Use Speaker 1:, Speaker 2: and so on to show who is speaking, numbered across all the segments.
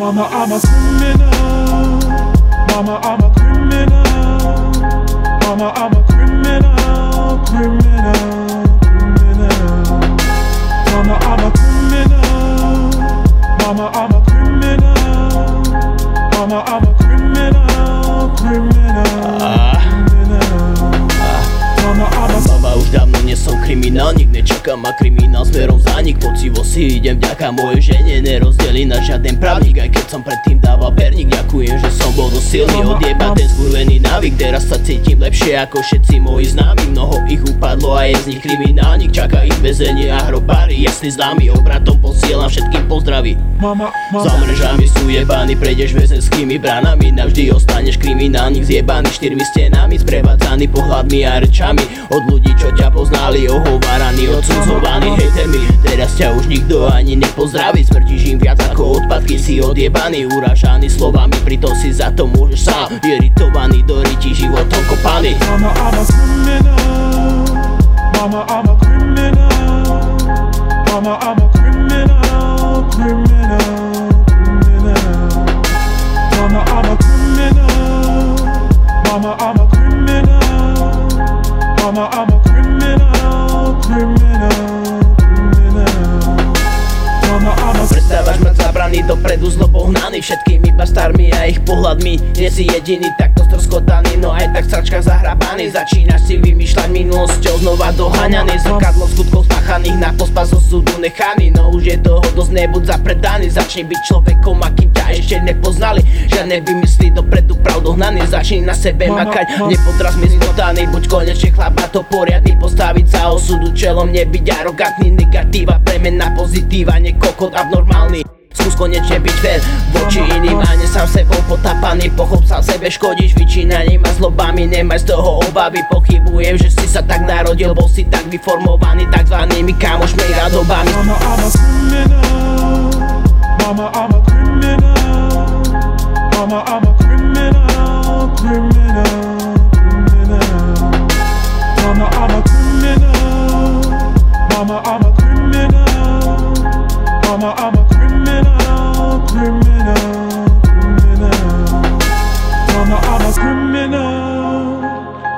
Speaker 1: Mama, I'm a criminal. Mama, I'm a criminal. Mama, I'm a criminal. Criminal. Criminal. Mama, I'm a criminal. Mama, I'm a criminal. Mama, I'm a criminal. Criminal.
Speaker 2: Nečaká ma kriminál smerom zanik Pocivo si idem vďaka mojej žene, nerozdelí na žiaden právnik Aj keď som predtým dával silný Odjeba ten skurvený návyk, teraz sa cítim lepšie ako všetci moji známi. Mnoho ich upadlo a je z nich kriminálnik, čaká ich väzenie a hrobári. Jasný známy, obratom posielam všetkým pozdraví.
Speaker 1: Mama,
Speaker 2: za
Speaker 1: mama.
Speaker 2: mrežami sú jebaní, prejdeš väzenskými bránami. Navždy ostaneš kriminálnik zjebaný štyrmi stenami Sprevádzaný pohľadmi a rečami. Od ľudí, čo ťa poznali, ohováraní, odsudzovaní hejtermi. Teraz ťa už nikto ani nepozdraví. Smrtíš im viac ako odpadky, si odjebaný Uražaný slovami, pritom si za to môžeš sám Iritovaný, do ryti životom kopaný
Speaker 1: Mama, I'm a criminal. Mama, I'm a criminal. Mama, I'm a criminal. Criminal. Criminal. Mama, I'm a criminal. Mama, I'm a criminal. Mama, I'm a criminal. Criminal. Criminal. Mama, I'm a
Speaker 2: Prestávaš ma zabraný dopredu zlobou hnaný Všetkými bastármi a ich pohľadmi. Nie si jediný takto stroskotaný No aj tak sračka zahrabaný. Začínaš si vymýšľať minulosťou znova doháňaný. Zrkadlo skutkov spáchaných na pospas zo súdu nechaný. No už je toho dosť nebuď zapredaný. Začni byť človekom, akým ťa ešte nepoznali. Žiadne vymysly dopredu pravdu hnaný. Začni na sebe makať, nepodraz mi zmotaný Buď konečne chlapa to poriadny. Postaviť sa osudu čelom, nebyť arogantný. Negatíva, premena pozitíva, nie kokot abnormálny Skús konečne byť fair voči iným a nie sám sebou potapaný Pochop sám sebe, škodíš vyčínaním a zlobami Nemaj z toho obavy, pochybujem, že si sa tak narodil Bol si tak vyformovaný takzvanými kamošmi a dobami
Speaker 1: Mama, I'm a criminal. Mama, I'm a criminal. Mama, I'm a criminal. Criminal. I'm a criminal. Mama, I'm a criminal. Mama, I'm a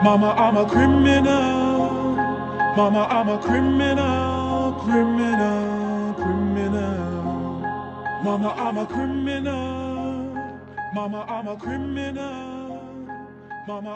Speaker 1: Mama, I'm a criminal. Mama, I'm a criminal, criminal, criminal. Mama, I'm a criminal. Mama, I'm a criminal. Mama,